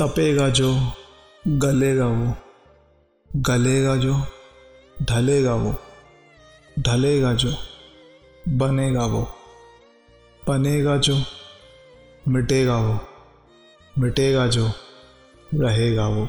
तपेगा जो, गलेगा वो, गलेगा जो, ढलेगा वो, ढलेगा जो, बनेगा वो, बनेगा जो, मिटेगा वो, मिटेगा जो, रहेगा वो।